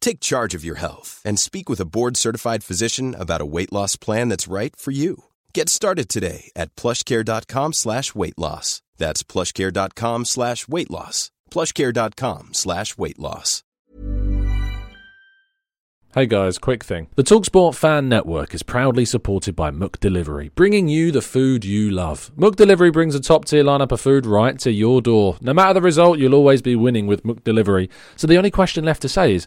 Take charge of your health and speak with a board-certified physician about a weight loss plan that's right for you. Get started today at plushcare.com slash weight loss. That's plushcare.com slash weight loss. plushcare.com slash weight loss. Hey guys, quick thing. The Talksport Fan Network is proudly supported by McDelivery, bringing you the food you love. McDelivery brings a top tier lineup of food right to your door. No matter the result, you'll always be winning with McDelivery. So the only question left to say is,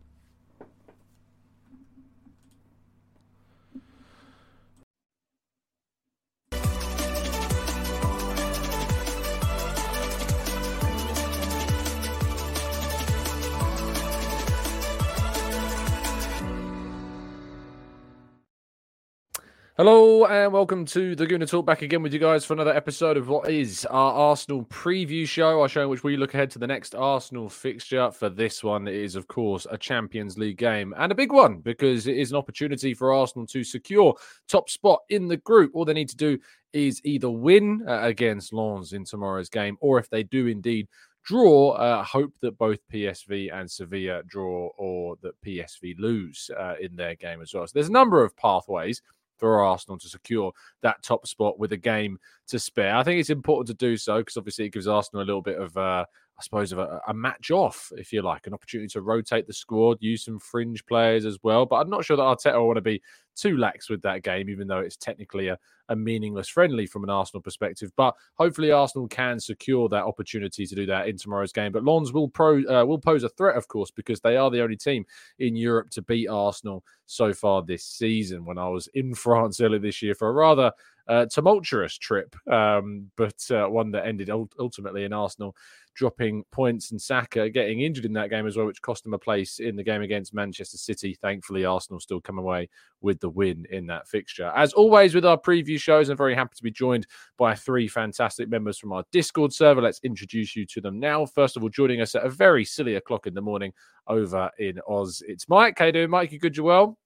Hello and welcome to the Gooner Talk back again with you guys for another episode of what is our Arsenal preview show. Our show in which we look ahead to the next Arsenal fixture. For this one, it is of course a Champions League game and a big one because it is an opportunity for Arsenal to secure top spot in the group. All they need to do is either win uh, against Lens in tomorrow's game, or if they do indeed draw, uh, hope that both PSV and Sevilla draw, or that PSV lose uh, in their game as well. So there's a number of pathways for Arsenal to secure that top spot with a game to spare. I think it's important to do so because obviously it gives Arsenal a little bit of, uh, I suppose, of a, a, match off, if you like, an opportunity to rotate the squad, use some fringe players as well. But I'm not sure that Arteta will want to be too lax with that game, even though it's technically a, a meaningless friendly from an Arsenal perspective. But hopefully, Arsenal can secure that opportunity to do that in tomorrow's game. But Lens will pro uh, will pose a threat, of course, because they are the only team in Europe to beat Arsenal so far this season. When I was in France earlier this year for a rather uh, tumultuous trip, um, but uh, one that ended ultimately in Arsenal dropping points and Saka getting injured in that game as well, which cost them a place in the game against Manchester City. Thankfully, Arsenal still come away with the win in that fixture. As always, with our preview shows, I'm very happy to be joined by three fantastic members from our Discord server. Let's introduce you to them now. First of all, joining us at a very silly o'clock in the morning over in Oz, it's Mike. How you doing, Mike? You good? You well?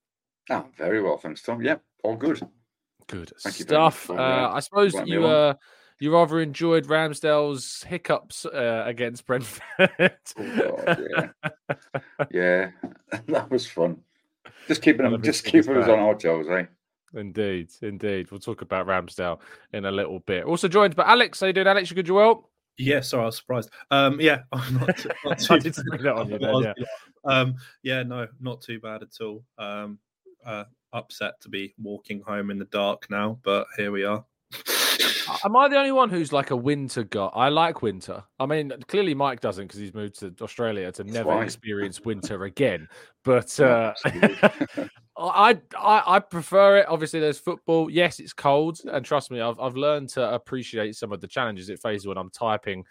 Oh, very well, thanks, Tom. Yeah, all good. Good Thank stuff. Uh, I suppose you uh, you rather enjoyed Ramsdale's hiccups uh, against Brentford. oh, God, yeah, yeah, that was fun. Just keeping them, just keeping us on our toes, eh? Indeed, indeed. We'll talk about Ramsdale in a little bit. Also joined by Alex. How you doing, Alex? You good, Joel? Yeah, sorry, I was surprised. Um, yeah, I'm not, too, not too on you then, yeah. Um, yeah, no, not too bad at all. Um, uh, upset to be walking home in the dark now, but here we are. Am I the only one who's like a winter guy? I like winter. I mean, clearly Mike doesn't because he's moved to Australia to never right. experience winter again. But uh, I, I I prefer it. Obviously, there's football. Yes, it's cold, and trust me, I've I've learned to appreciate some of the challenges it faces when I'm typing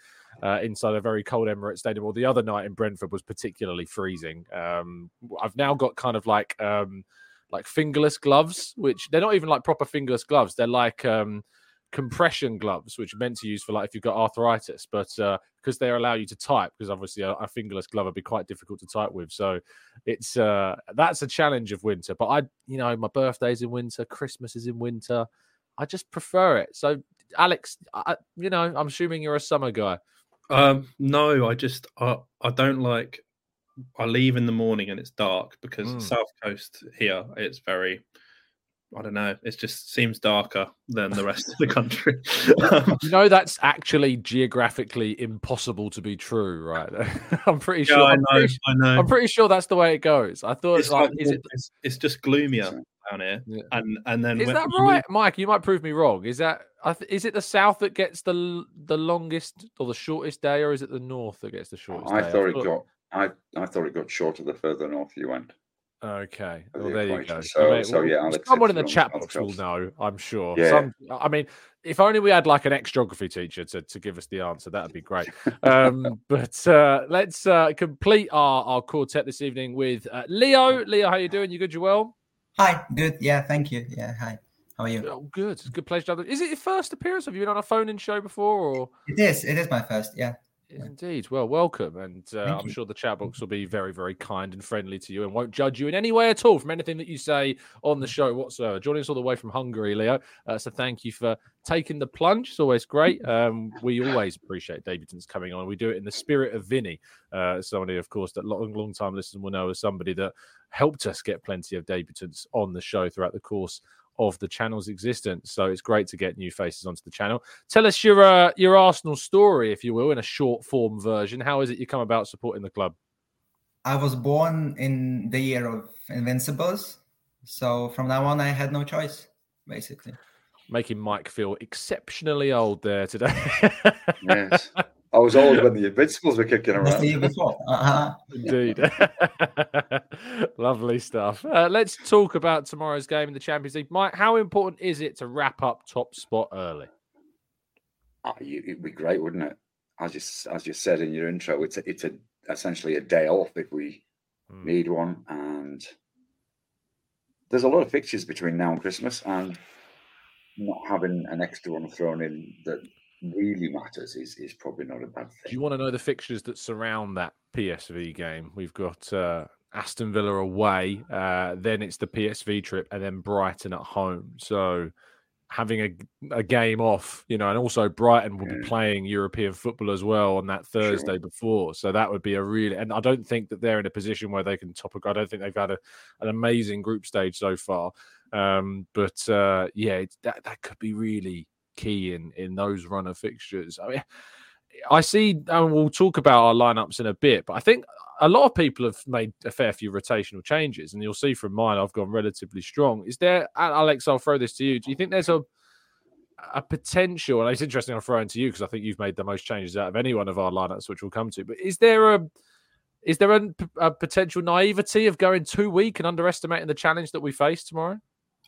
uh, inside a very cold Emirates Stadium. Or the other night in Brentford was particularly freezing. Um, I've now got kind of like um, like fingerless gloves, which they're not even like proper fingerless gloves. They're like um, compression gloves, which are meant to use for like if you've got arthritis, but uh, because they allow you to type, because obviously a, a, fingerless glove would be quite difficult to type with. So it's uh, that's a challenge of winter. But I, you know, my birthday's in winter, Christmas is in winter. I just prefer it. So Alex, I, you know, I'm assuming you're a summer guy. Um, no, I just I, I don't like. I leave in the morning and it's dark because mm. South Coast here it's very I don't know. It just seems darker than the rest of the country. um, you know, that's actually geographically impossible to be true, right? I'm pretty sure. I, know, I'm pretty, I know. I'm pretty sure that's the way it goes. I thought it's, like, like is it... it's, it's, just gloomier down here, yeah. and and then is that right, Mike? You might prove me wrong. Is that is it the south that gets the the longest or the shortest day, or is it the north that gets the shortest? I day? thought I it got. I I thought it got shorter the further north you went. Okay. Well, there you go. So, I mean, so yeah, Alex someone in the chat box will know, I'm sure. Yeah. Some, I mean, if only we had like an ex geography teacher to, to give us the answer, that would be great. Um, but uh, let's uh, complete our, our quartet this evening with uh, Leo. Leo, how are you doing? You good? You well? Hi, good. Yeah, thank you. Yeah, hi. How are you? Oh, good. Good pleasure. to have you. Is it your first appearance? Have you been on a phone-in show before? Or It is. It is my first. Yeah. Indeed, well, welcome, and uh, I'm you. sure the chat box will be very, very kind and friendly to you, and won't judge you in any way at all from anything that you say on the show whatsoever. Joining us all the way from Hungary, Leo. Uh, so thank you for taking the plunge. It's always great. Um, we always appreciate debutants coming on. We do it in the spirit of Vinny, uh, somebody, of course, that long, long time listeners will know as somebody that helped us get plenty of debutants on the show throughout the course of the channel's existence. So it's great to get new faces onto the channel. Tell us your uh, your Arsenal story, if you will, in a short form version. How is it you come about supporting the club? I was born in the year of Invincibles. So from now on, I had no choice, basically. Making Mike feel exceptionally old there today. Yes. I was old when the Invincibles were kicking That's the year around. before. Uh-huh. Indeed. Lovely stuff. Uh, let's talk about tomorrow's game in the Champions League. Mike, how important is it to wrap up top spot early? You- It'd be great, wouldn't it? As you as you said in your intro, it's a, it's a essentially a day off if we Hmm. need one, and there's a lot of fixtures between now and Christmas, and not having an extra one thrown in that really matters is is probably not a bad thing. Do you want to know the fixtures that surround that PSV game? We've got uh, Aston Villa away, uh, then it's the PSV trip, and then Brighton at home. So having a, a game off, you know, and also Brighton will be playing European football as well on that Thursday before. So that would be a really, and I don't think that they're in a position where they can top a. I don't think they've had a, an amazing group stage so far. Um, but uh, yeah, it's, that that could be really key in in those runner fixtures. I mean, I see, and we'll talk about our lineups in a bit, but I think a lot of people have made a fair few rotational changes, and you'll see from mine, I've gone relatively strong. Is there, Alex? I'll throw this to you. Do you think there's a a potential? And it's interesting. I'm throwing to you because I think you've made the most changes out of any one of our lineups, which we'll come to. But is there a is there a, a potential naivety of going too weak and underestimating the challenge that we face tomorrow?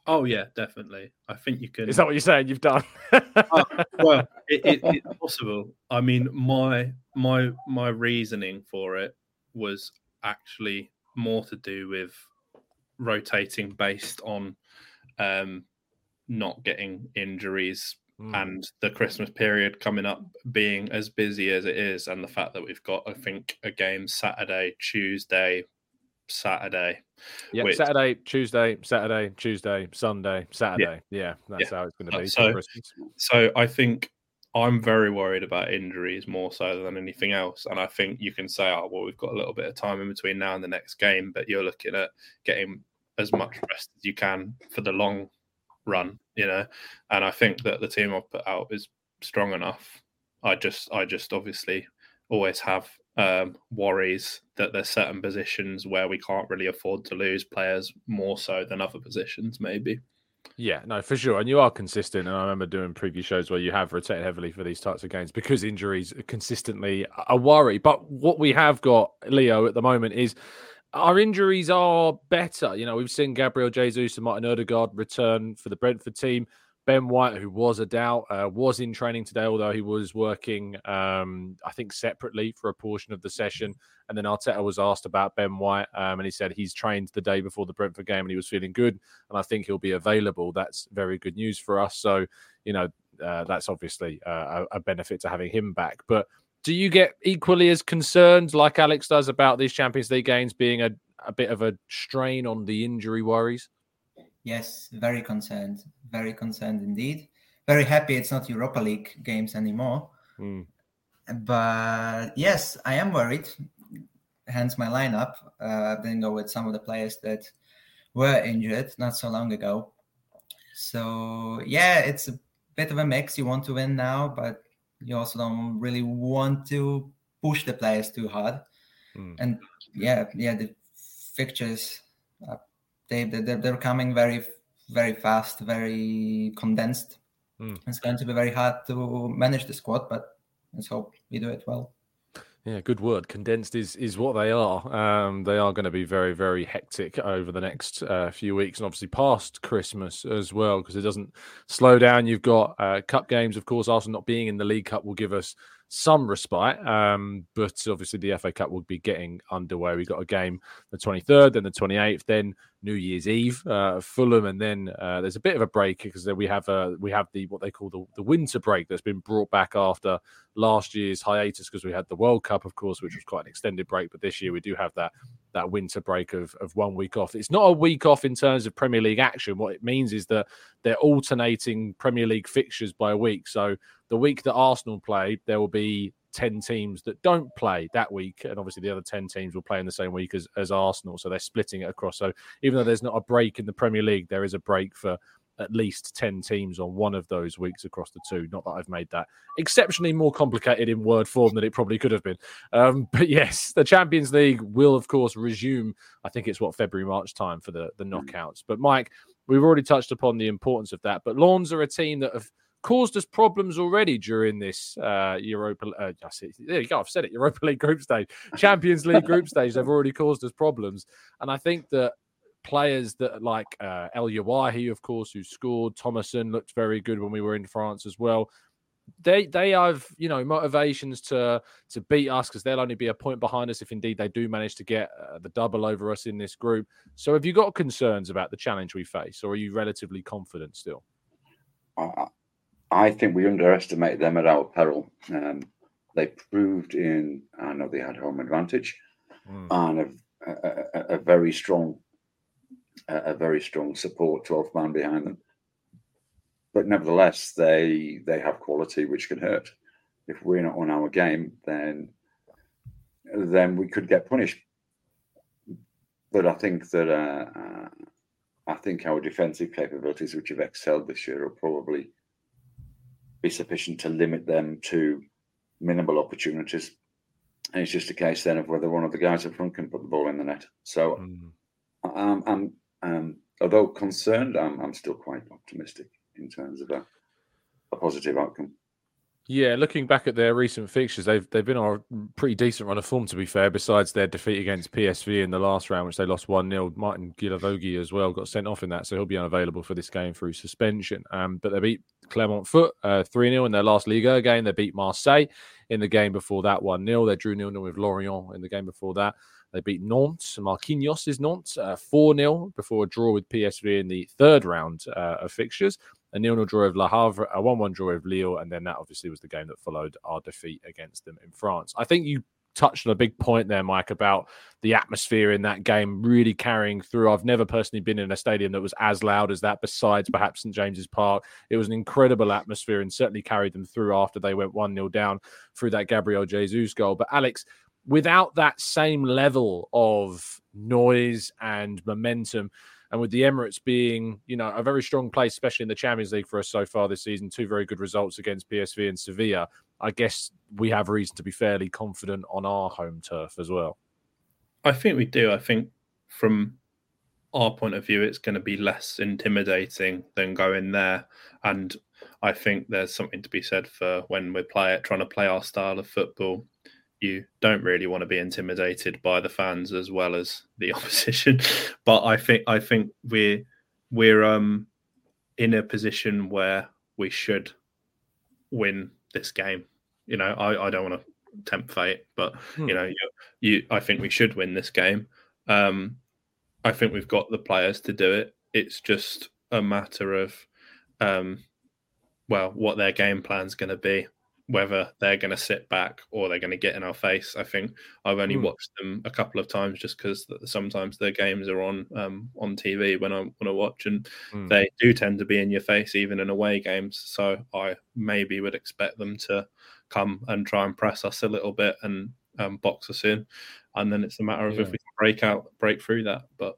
Oh yeah, definitely. I think you can. Is that what you're saying? You've done? Oh, well, it, it, it's possible. I mean, my my my reasoning for it was actually more to do with rotating based on um, not getting injuries Hmm. and the Christmas period coming up being as busy as it is, and the fact that we've got, I think, a game Saturday, Tuesday, Saturday. Yeah, which- Saturday, Tuesday, Saturday, Tuesday, Sunday, Saturday. Yeah, that's how it's going to Uh, be so- So I think I'm very worried about injuries more so than anything else. And I think you can say, oh, well, we've got a little bit of time in between now and the next game, but you're looking at getting as much rest as you can for the long run, you know. And I think that the team I've put out is strong enough. I just, I just obviously always have um, worries that there's certain positions where we can't really afford to lose players more so than other positions, maybe. Yeah, no, for sure. And you are consistent. And I remember doing previous shows where you have rotated heavily for these types of games because injuries are consistently a worry. But what we have got, Leo, at the moment is our injuries are better. You know, we've seen Gabriel Jesus and Martin Odegaard return for the Brentford team. Ben White, who was a doubt, uh, was in training today, although he was working, um, I think, separately for a portion of the session. And then Arteta was asked about Ben White, um, and he said he's trained the day before the Brentford game and he was feeling good. And I think he'll be available. That's very good news for us. So, you know, uh, that's obviously uh, a, benefit to having him back. But do you get equally as concerned, like Alex does, about these Champions League games being a, a bit of a strain on the injury worries? Yes, very concerned. Very concerned indeed. Very happy it's not Europa League games anymore. Mm. But yes, I am worried. Hence my lineup. Uh, didn't go with some of the players that were injured not so long ago. So yeah, it's a bit of a mix. You want to win now, but you also don't really want to push the players too hard. Mm. And yeah, yeah, the fixtures uh, they they're, they're coming very very fast, very condensed. Mm. It's going to be very hard to manage the squad, but let's hope we do it well. Yeah, good word. Condensed is is what they are. Um, they are going to be very very hectic over the next uh, few weeks, and obviously past Christmas as well, because it doesn't slow down. You've got uh, cup games, of course. Arsenal not being in the League Cup will give us some respite. Um, but obviously, the FA Cup will be getting underway. We've got a game the 23rd, then the 28th, then New Year's Eve, uh, Fulham, and then uh, there's a bit of a break because we have uh, we have the what they call the, the winter break that's been brought back after last year's hiatus because we had the World Cup, of course, which was quite an extended break. But this year we do have that that winter break of, of one week off. It's not a week off in terms of Premier League action. What it means is that they're alternating Premier League fixtures by a week. So the week that Arsenal play, there will be 10 teams that don't play that week. And obviously, the other 10 teams will play in the same week as, as Arsenal. So they're splitting it across. So even though there's not a break in the Premier League, there is a break for at least 10 teams on one of those weeks across the two. Not that I've made that exceptionally more complicated in word form than it probably could have been. Um, but yes, the Champions League will, of course, resume. I think it's what February, March time for the, the hmm. knockouts. But Mike, we've already touched upon the importance of that. But Lens are a team that have caused us problems already during this uh, Europa. Uh, there you go. I've said it. Europa League group stage, Champions League group stage. They've already caused us problems, and I think that players that like uh, Elye Wahi, of course, who scored. Thomasson looked very good when we were in France as well. They they have you know motivations to to beat us because they'll only be a point behind us if indeed they do manage to get uh, the double over us in this group. So have you got concerns about the challenge we face, or are you relatively confident still? I think we underestimate them at our peril. Um, they proved in, I know they had home advantage mm. and a, a, a, very strong, a, very strong support 12 man behind them. But nevertheless, they they have quality which can hurt. If we're not on our game, then then we could get punished. But I think that uh, uh, I think our defensive capabilities, which have excelled this year, will probably be sufficient to limit them to minimal opportunities. And it's just a case then of whether one of the guys up front can put the ball in the net. So mm. I'm, I'm um, although concerned, I'm, I'm still quite optimistic in terms of a, a positive outcome. Yeah, looking back at their recent fixtures, they've they've been on a pretty decent run of form. To be fair, besides their defeat against PSV in the last round, which they lost one 0 Martin Guilavogui as well got sent off in that, so he'll be unavailable for this game through suspension. Um, but they beat Clermont Foot uh, three uh, 0 in their last Liga game. They beat Marseille in the game before that one 0 They drew 0 0 with Lorient in the game before that. They beat Nantes, Marquinhos is Nantes, uh, 4 uh, 0 before a draw with PSV in the third round uh, of fixtures a nil-nil draw of Le Havre, a one-one draw of Lille, and then that obviously was the game that followed our defeat against them in France. I think you touched on a big point there, Mike, about the atmosphere in that game really carrying through. I've never personally been in a stadium that was as loud as that, besides perhaps St James's Park. It was an incredible atmosphere and certainly carried them through after they went 1 0 down through that Gabriel Jesus goal. But Alex, without that same level of noise and momentum, and with the Emirates being, you know, a very strong place, especially in the Champions League for us so far this season, two very good results against PSV and Sevilla. I guess we have reason to be fairly confident on our home turf as well. I think we do. I think from our point of view, it's going to be less intimidating than going there. And I think there's something to be said for when we play it, trying to play our style of football you don't really want to be intimidated by the fans as well as the opposition. but I think I think we're we're um in a position where we should win this game. You know, I, I don't want to tempt fate, but hmm. you know, you, you I think we should win this game. Um, I think we've got the players to do it. It's just a matter of um, well, what their game plan's going to be whether they're going to sit back or they're going to get in our face. I think I've only mm. watched them a couple of times just because sometimes their games are on um, on TV when I want to watch, and mm. they do tend to be in your face even in away games. So I maybe would expect them to come and try and press us a little bit and um, box us in, and then it's a matter of yeah. if we can break out, break through that. But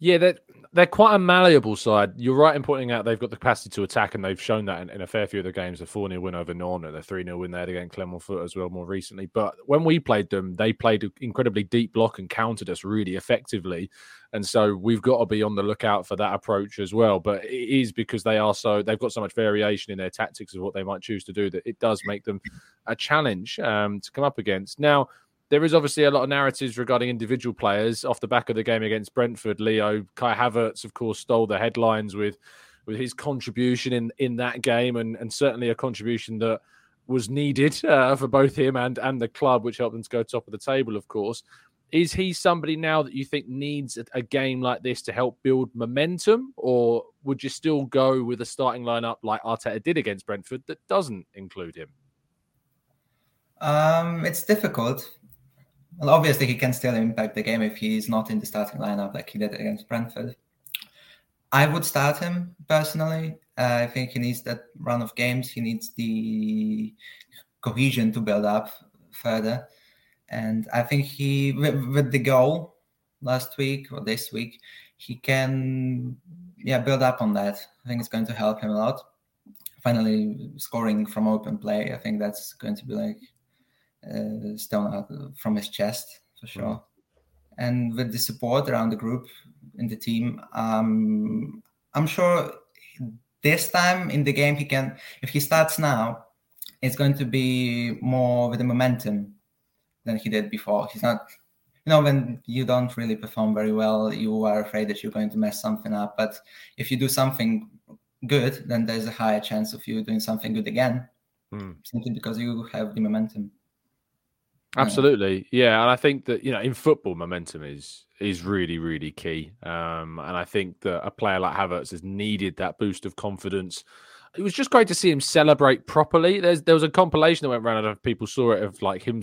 yeah, that they're quite a malleable side. You're right in pointing out they've got the capacity to attack, and they've shown that in, in a fair few of the games. The 4 0 win over Nantes, the 3 0 win there against Clermont Foot as well more recently. But when we played them, they played an incredibly deep block and countered us really effectively. And so we've got to be on the lookout for that approach as well. But it is because they are so, they've got so much variation in their tactics of what they might choose to do that it does make them a challenge um, to come up against. Now, there is obviously a lot of narratives regarding individual players off the back of the game against Brentford. Leo Kai Havertz, of course, stole the headlines with with his contribution in in that game, and and certainly a contribution that was needed uh, for both him and and the club, which helped them to go top of the table. Of course, is he somebody now that you think needs a, a game like this to help build momentum, or would you still go with a starting lineup like Arteta did against Brentford that doesn't include him? Um, it's difficult well, obviously, he can still impact the game if he's not in the starting lineup like he did against Brentford. I would start him personally. Uh, I think he needs that run of games. He needs the cohesion to build up further. And I think he, with, with the goal last week or this week, he can, yeah, build up on that. I think it's going to help him a lot. Finally, scoring from open play, I think that's going to be like uh, stone out from his chest for sure. Mm. And with the support around the group in the team, um, I'm sure this time in the game he can. If he starts now, it's going to be more with the momentum than he did before. He's not. You know, when you don't really perform very well, you are afraid that you're going to mess something up. But if you do something good, then there's a higher chance of you doing something good again, mm. simply because you have the momentum. Absolutely, yeah, and I think that you know in football, momentum is is really really key, um, and I think that a player like Havertz has needed that boost of confidence. It was just great to see him celebrate properly. There's there was a compilation that went around, and people saw it of like him.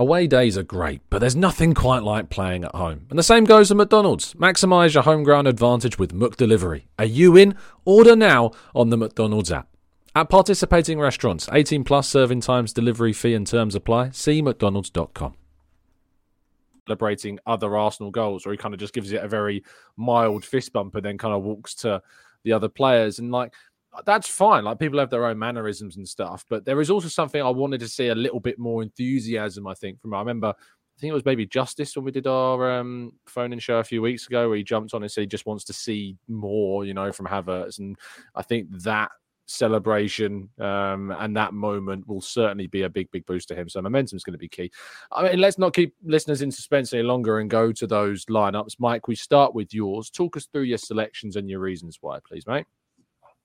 Away days are great, but there's nothing quite like playing at home. And the same goes for McDonald's. Maximise your home ground advantage with McDelivery. Are you in? Order now on the McDonald's app. At participating restaurants, 18 plus serving times, delivery fee and terms apply. See mcdonalds.com. Celebrating other Arsenal goals, or he kind of just gives it a very mild fist bump and then kind of walks to the other players. And like, that's fine. Like people have their own mannerisms and stuff, but there is also something I wanted to see a little bit more enthusiasm. I think from I remember, I think it was maybe Justice when we did our um, phone in show a few weeks ago, where he jumped on and said he just wants to see more, you know, from Havertz, and I think that celebration um, and that moment will certainly be a big, big boost to him. So momentum is going to be key. I mean, let's not keep listeners in suspense any longer and go to those lineups. Mike, we start with yours. Talk us through your selections and your reasons why, please, mate.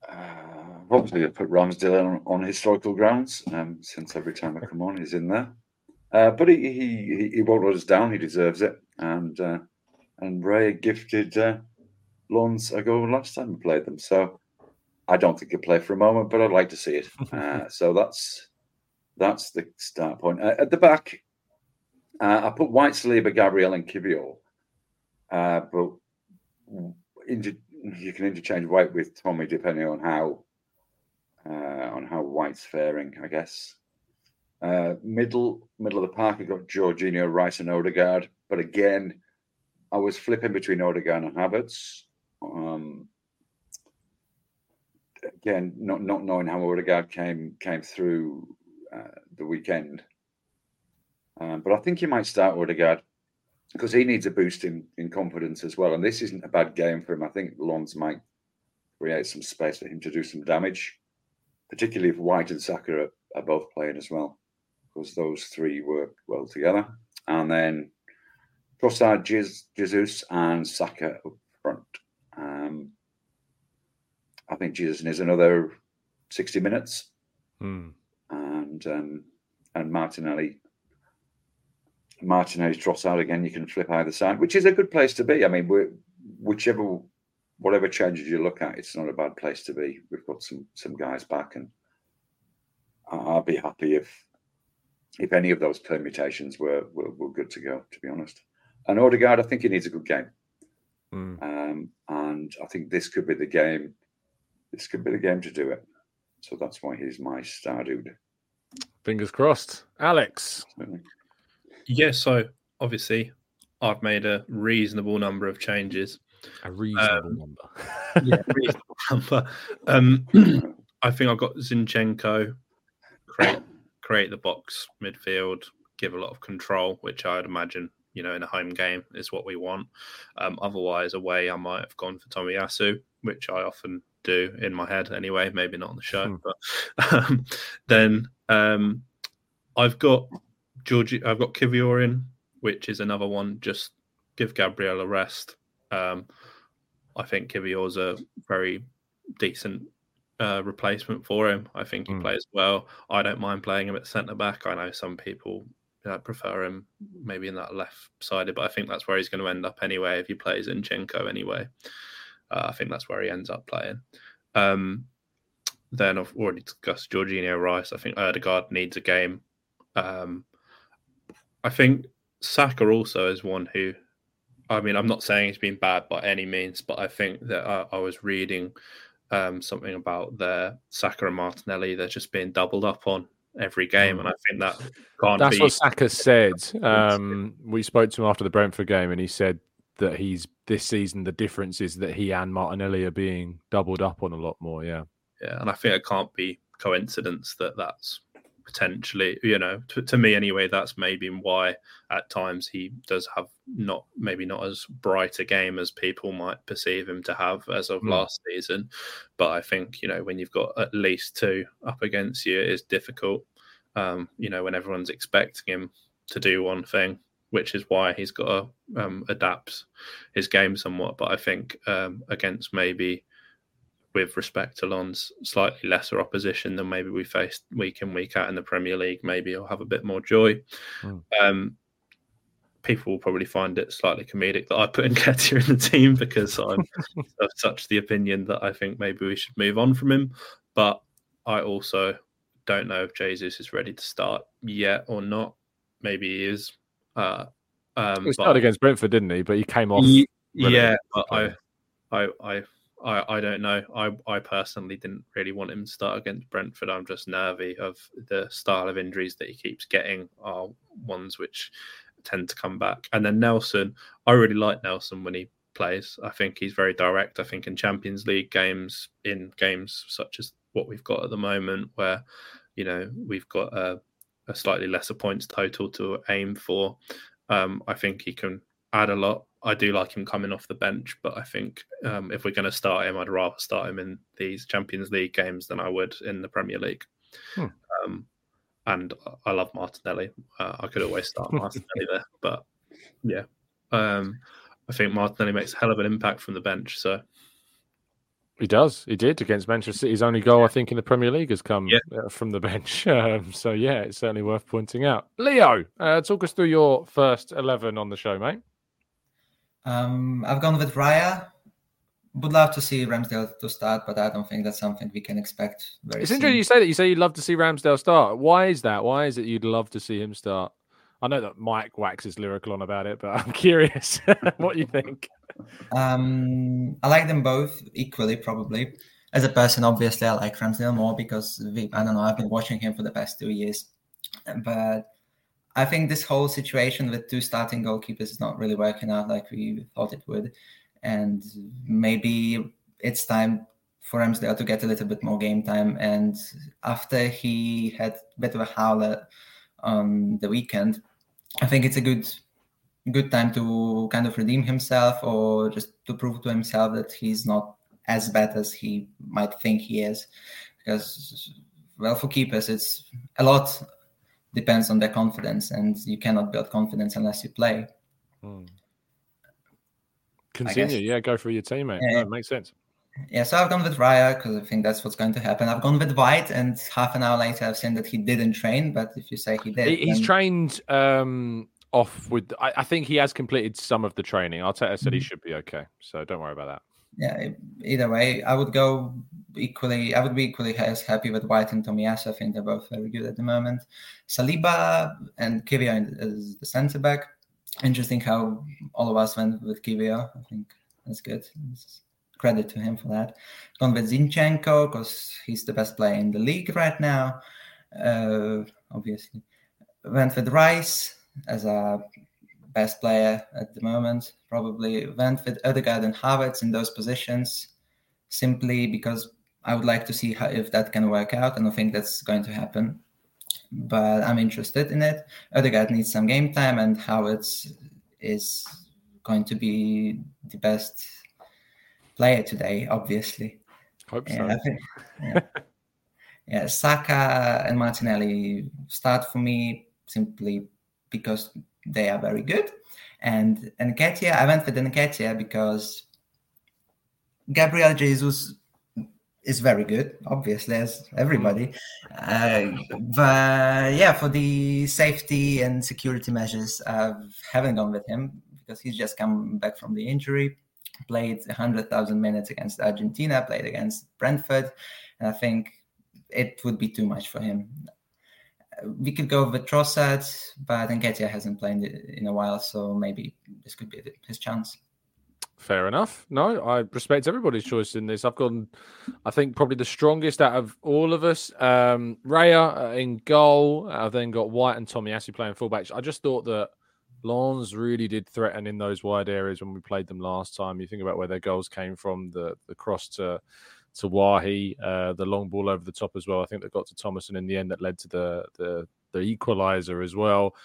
Uh, obviously, I put Ramsdale on, on historical grounds um, since every time I come on, he's in there. Uh, but he, he he won't let us down. He deserves it. And uh, and Ray gifted uh, Lens a go last time we played them. So I don't think he'll play for a moment, but I'd like to see it. Uh, so that's that's the start point. Uh, at the back, uh, I put White, Saliba, Gabriel, and Kiwior. Uh, but injured you can interchange White with Tommy depending on how uh, on how White's faring, I guess. Uh, middle middle of the park, I got Jorginho, Rice, and Odegaard. But again, I was flipping between Odegaard and Havertz. Um, again, not not knowing how Odegaard came came through uh, the weekend, um, but I think you might start Odegaard because he needs a boost in, in confidence as well. And this isn't a bad game for him. I think Lens might create some space for him to do some damage, particularly if White and Saka are, are both playing as well, because those three work well together. And then Trossard, Jesus, and Saka up front. Um, I think Jesus needs another 60 minutes. Hmm. And um, and Martinelli Martinez Trossard again, you can flip either side, which is a good place to be. I mean, we're, whichever, whatever changes you look at, it's not a bad place to be. We've got some some guys back, and I'll be happy if if any of those permutations were were, were good to go. To be honest, and Odegaard, I think he needs a good game, Mm. um, and I think this could be the game. This could be the game to do it. So that's why he's my star dude. Fingers crossed. Alex. Yeah, so obviously I've made a reasonable number of changes. A reasonable Um, number. Yeah, reasonable number. Um, I think I've got Zinchenko create create the box midfield, give a lot of control, which I'd imagine you know in a home game is what we want. Um, otherwise, away I might have gone for Tomiyasu, which I often do in my head anyway. Maybe not on the show, Hmm. but um, then um, I've got Georgie. I've got Kiwior in, which is another one. Just give Gabriel a rest. Um, I think Kiwior's a very decent uh, replacement for him. I think he Mm. plays well. I don't mind playing him at centre back. I know some people uh, prefer him maybe in that left sided, but I think that's where he's going to end up anyway if he plays Zinchenko anyway. Uh, I think that's where he ends up playing. Um, then I've already discussed Jorginho Rice. I think Odegaard needs a game. Um, I think Saka also is one who, I mean, I'm not saying he's been bad by any means, but I think that I, I was reading um, something about their Saka and Martinelli. They're just being doubled up on every game, and I think that can't That's be. what Saka said. Um, we spoke to him after the Brentford game, and he said that he's this season. The difference is that he and Martinelli are being doubled up on a lot more. Yeah, Yeah, and I think it can't be coincidence that that's potentially, you know, to, to me anyway, that's maybe why at times he does have not maybe not as bright a game as people might perceive him to have as of Hmm. last season. But I think you know when you've got at least two up against you, it's difficult. Um, you know when everyone's expecting him to do one thing, which is why he's got to um, adapt his game somewhat. But I think um, against maybe with respect to Lens, slightly lesser opposition than maybe we faced week in week out in the Premier League. Maybe he'll have a bit more joy. Mm. Um, people will probably find it slightly comedic that I put Nketiah in the team because I'm of such the opinion that I think maybe we should move on from him. But I also don't know if Jesus is ready to start yet or not. Maybe he is. Uh, um, he but- started against Brentford, didn't he? But he came off. Ye- yeah, but I. I, I, I, I don't know. I, I personally didn't really want him to start against Brentford. I'm just nervy of the style of injuries that he keeps getting are ones which tend to come back. And then Nelson, I really like Nelson when he plays. I think he's very direct. I think in Champions League games, in games such as what we've got at the moment, where you know we've got a, a slightly lesser points total to aim for. Um, I think he can add a lot. I do like him coming off the bench, but I think um, if we're going to start him, I'd rather start him in these Champions League games than I would in the Premier League. Hmm. Um, and I love Martinelli. Uh, I could always start Martinelli there, but yeah, um, I think Martinelli makes a hell of an impact from the bench. So He does. He did against Manchester City. His only goal, I think, in the Premier League has come Yeah. uh, from the bench. Um, so yeah, it's certainly worth pointing out. Leo, uh, talk us through your first eleven on the show, mate. Um, I've gone with Raya. Would love to see Ramsdale to start, but I don't think that's something we can expect very It's soon. interesting you say that. You say you'd love to see Ramsdale start. Why is that? Why is it you'd love to see him start? I know that Mike waxes lyrical on about it, but I'm curious what you think. Um, I like them both equally, probably. As a person, obviously, I like Ramsdale more because we, I don't know. I've been watching him for the past two years, but I think this whole situation with two starting goalkeepers is not really working out like we thought it would, and maybe it's time for Ramsdale to get a little bit more game time. And after he had a bit of a howler on the weekend, I think it's a good good time to kind of redeem himself or just to prove to himself that he's not as bad as he might think he is because well for keepers it's a lot depends on their confidence and you cannot build confidence unless you play Continue, yeah, go through your teammate. Yeah, No, it makes sense. yeah so i've gone with raya because i think that's what's going to happen i've gone with white and half an hour later i've seen that he didn't train but if you say he did He- He's then- trained um, off with. I, I, think he has completed some of the training. Arteta said he Mhm. should be okay, so don't worry about that. Yeah, either way, I would go equally. I would be equally as happy with White and Tomiyasu. I think they're both very good at the moment. Saliba and Kiwior as the centre back. Interesting how all of us went with Kiwior. I think that's good. It's credit to him for that. Gone with Zinchenko because he's the best player in the league right now. Uh, obviously, went with Rice as a best player at the moment. Probably went with Odegaard and Havertz in those positions, simply because I would like to see how, if that can work out. And I think that's going to happen, but I'm interested in it. Odegaard needs some game time, and Havertz is going to be the best player today, obviously. Hope Yeah, so. I think- yeah. yeah, Saka and Martinelli start for me simply because they are very good. And Nketiah, I went with Nketiah because Gabriel Jesus is very good, obviously, as everybody. Uh, but yeah, for the safety and security measures, I haven't gone with him because he's just come back from the injury played 100,000 minutes against Argentina, played against Brentford, and I think it would be too much for him. We could go with Trossard, but Nketiah hasn't played in a while, so maybe this could be his chance. Fair enough. No, I respect everybody's choice in this. I've gone, I think, probably the strongest out of all of us. Um, Raya uh, in goal. I've then got White and Tommy Tomiyasu playing fullbacks. I just thought that Lens really did threaten in those wide areas when we played them last time. You think about where their goals came from, the the cross to to Wahi, uh, the long ball over the top as well. I think that got to Thomasson in the end that led to the the the equalizer as well.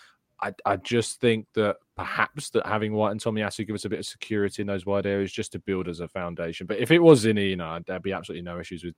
I, I just think that perhaps that having White and Tomiyasu give us a bit of security in those wide areas just to build as a foundation. But if it was Zinni, you know, there'd be absolutely no issues with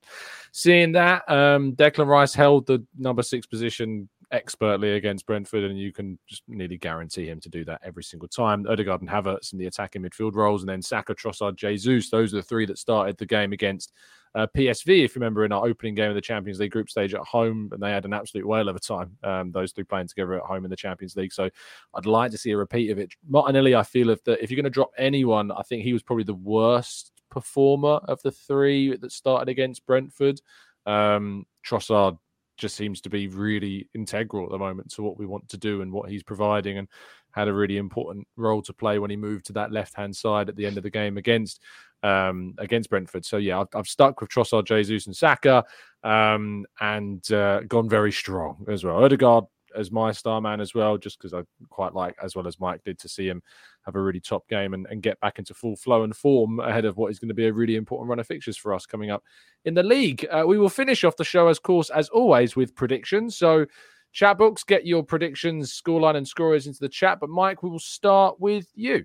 seeing that. Um, Declan Rice held the number six position expertly against Brentford, and you can just nearly guarantee him to do that every single time. Odegaard and Havertz in the attacking midfield roles, and then Saka, Trossard, Jesus. Those are the three that started the game against uh, PSV. If you remember, in our opening game of the Champions League group stage at home, and they had an absolute whale of a time. Um, those three playing together at home in the Champions League. So I'd like to see a repeat of it. Martinelli, I feel if the, if you're going to drop anyone, I think he was probably the worst performer of the three that started against Brentford. Um, Trossard just seems to be really integral at the moment to what we want to do and what he's providing and had a really important role to play when he moved to that left hand side at the end of the game against um against Brentford. So yeah, I've, I've stuck with Trossard, Jesus, and Saka, um, and uh, gone very strong as well. Odegaard as my star man as well, just because I quite like, as well as Mike did, to see him have a really top game and, and get back into full flow and form ahead of what is going to be a really important run of fixtures for us coming up in the league. Uh, we will finish off the show, as course, as always, with predictions. So, chat books, get your predictions, scoreline, and scorers into the chat. But Mike, we will start with you.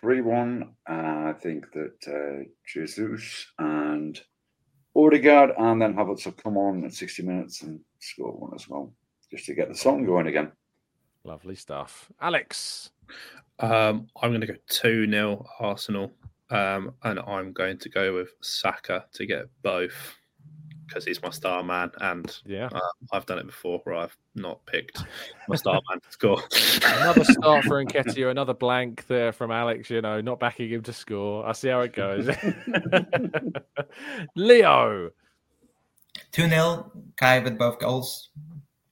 3 1. Uh, I think that uh, Jesus and Odegaard and then Havertz will come on at 60 minutes and score one as well, just to get the song going again. Lovely stuff. Alex. Um, I'm going to go 2 0 Arsenal. Um, and I'm going to go with Saka to get both because he's my star man. And yeah, uh, I've done it before where I've not picked my star man to score. another start for Nketiah, another blank there from Alex, you know, not backing him to score. I see how it goes. Leo. 2 0, Kai with both goals.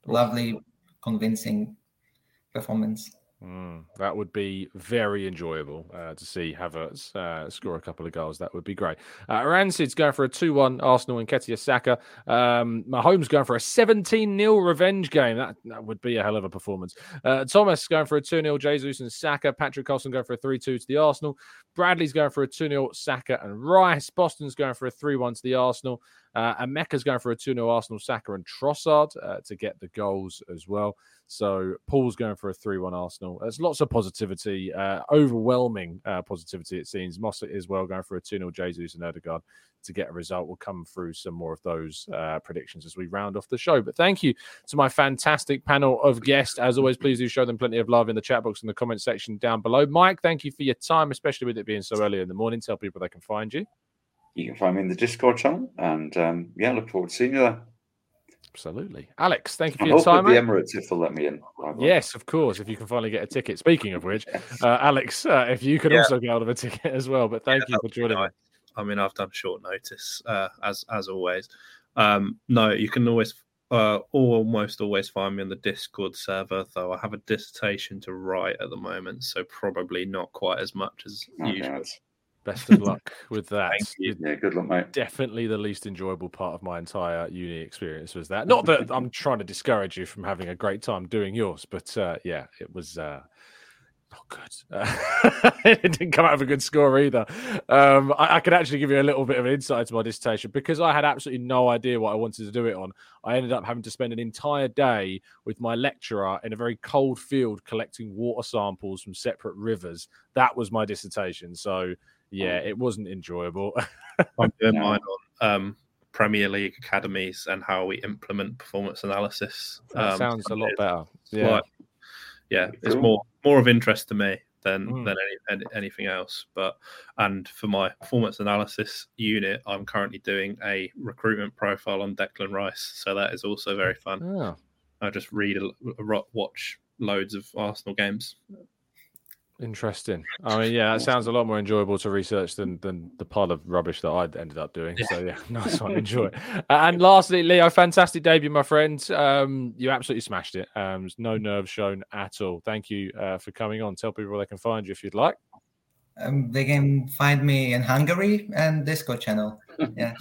Lovely, convincing performance. Mm, that would be very enjoyable uh, to see Havertz uh, score a couple of goals. That would be great. Uh, Rancid's going for a 2 1 Arsenal and Ketia Saka. Um, Mahomes going for a 17 0 revenge game. That, that would be a hell of a performance. Uh, Thomas going for a 2 0 Jesus and Saka. Patrick Colson going for a 3 2 to the Arsenal. Bradley's going for a 2 0 Saka and Rice. Boston's going for a 3 1 to the Arsenal. Uh, and Mecca's going for a 2 0 Arsenal, Saka and Trossard uh, to get the goals as well. So Paul's going for a 3 1 Arsenal. There's lots of positivity, uh, overwhelming uh, positivity, it seems. Mossett as well going for a 2 0 Jesus and Erdogan to get a result. We'll come through some more of those uh, predictions as we round off the show. But thank you to my fantastic panel of guests. As always, please do show them plenty of love in the chat box and the comment section down below. Mike, thank you for your time, especially with it being so early in the morning. Tell people they can find you. You can find me in the Discord channel. And um, yeah, look forward to seeing you there. Absolutely. Alex, thank you for I your hope time. with the. Emirates if they'll let me in. Yes, of course. If you can finally get a ticket. Speaking of which, uh, Alex, uh, if you could Yeah. also get out of a ticket as well. But thank Yeah, you for would be joining me. nice. I mean, I've done short notice, uh, as as always. Um, no, you can always, uh, almost always find me on the Discord server. Though I have a dissertation to write at the moment, so probably not quite as much as Okay, usual. that's- Best of luck with that. Thank you. Yeah, good luck, mate. Definitely the least enjoyable part of my entire uni experience was that. Not that I'm trying to discourage you from having a great time doing yours, but uh, yeah, it was uh, not good. Uh, it didn't come out of a good score either. Um, I, I could actually give you a little bit of an insight to my dissertation because I had absolutely no idea what I wanted to do it on. I ended up having to spend an entire day with my lecturer in a very cold field collecting water samples from separate rivers. That was my dissertation. So yeah, it wasn't enjoyable. I'm doing No. mine on um, Premier League academies and how we implement performance analysis. That Um, sounds a lot it's better. like- Yeah. yeah, it's more more of interest to me than Mm. than any, any, anything else. But and for my performance analysis unit, I'm currently doing a recruitment profile on Declan Rice, so that is also very fun. Oh, I just read a, a watch loads of Arsenal games. Interesting. I mean, yeah, that sounds a lot more enjoyable to research than than the pile of rubbish that I ended up doing. So yeah, nice one. Enjoy it. And lastly, Leo, fantastic debut, my friend. Um, you absolutely smashed it. Um, no nerves shown at all. Thank you uh, for coming on. Tell people where they can find you if you'd like. Um, they can find me in Hungary and Discord channel. Yeah.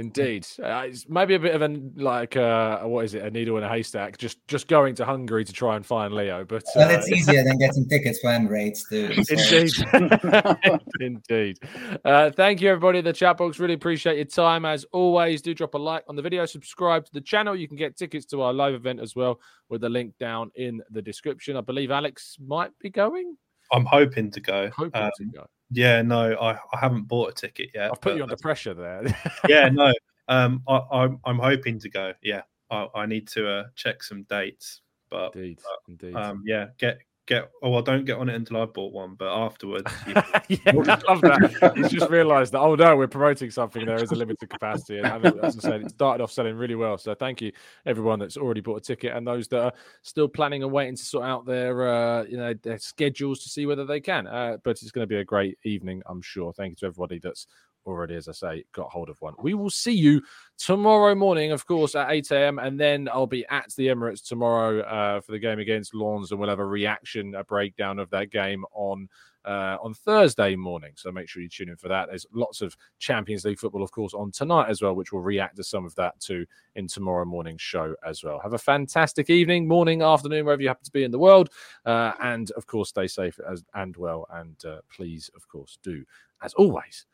Indeed, uh, it's maybe a bit of a like uh, what is it, a needle in a haystack? Just just going to Hungary to try and find Leo, but Well, uh, it's easier than getting tickets for Emirates too. so- Indeed. Indeed. Uh, thank you, everybody in the chat box. Really appreciate your time. As always, do drop a like on the video, subscribe to the channel. You can get tickets to our live event as well with the link down in the description. I believe Alex might be going. I'm hoping to go. Hoping Um, to go. Yeah, no, I, I haven't bought a ticket yet. I've put you under that's- pressure there. yeah, no. Um, I, I'm I'm hoping to go. Yeah, I, I need to uh, check some dates, but indeed. Indeed. um, yeah, get get. Oh, well, don't get on it until I've bought one. But afterwards, you, yeah, I love that. He's just realised that. Oh no, we're promoting something. There is a limited capacity, and and as I said, it started off selling really well. So thank you everyone that's already bought a ticket, and those that are still planning and waiting to sort out their uh, you know their schedules to see whether they can. Uh, but it's going to be a great evening, I'm sure. Thank you to everybody that's already, as I say, got hold of one. We will see you tomorrow morning, of course, at 8 a.m. And then I'll be at the Emirates tomorrow uh, for the game against Lens, and we'll have a reaction, a breakdown of that game on uh, on Thursday morning. So make sure you tune in for that. There's lots of Champions League football, of course, on tonight as well, which will react to some of that too in tomorrow morning's show as well. Have a fantastic evening, morning, afternoon, wherever you happen to be in the world. Uh, and of course, stay safe as, and well. And uh, please, of course, do, as always,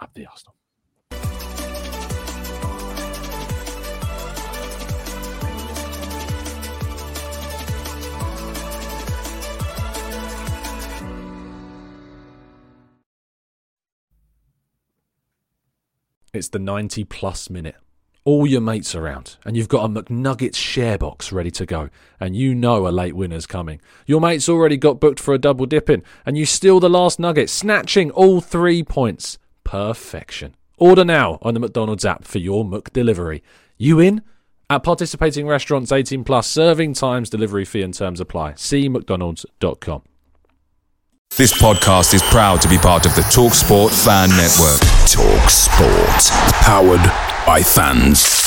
up the Arsenal. It's the 90 plus minute. All your mates around, and you've got a McNuggets share box ready to go, and you know a late winner's coming. Your mate's already got booked for a double dipping, and you steal the last nugget, snatching all three points. Perfection. Order now on the McDonald's app for your McDelivery. You in? At participating restaurants 18 plus, serving times, delivery fee and terms apply. See McDonald's.com. This podcast is proud to be part of the TalkSport Fan Network. Talk Sport. Powered by fans.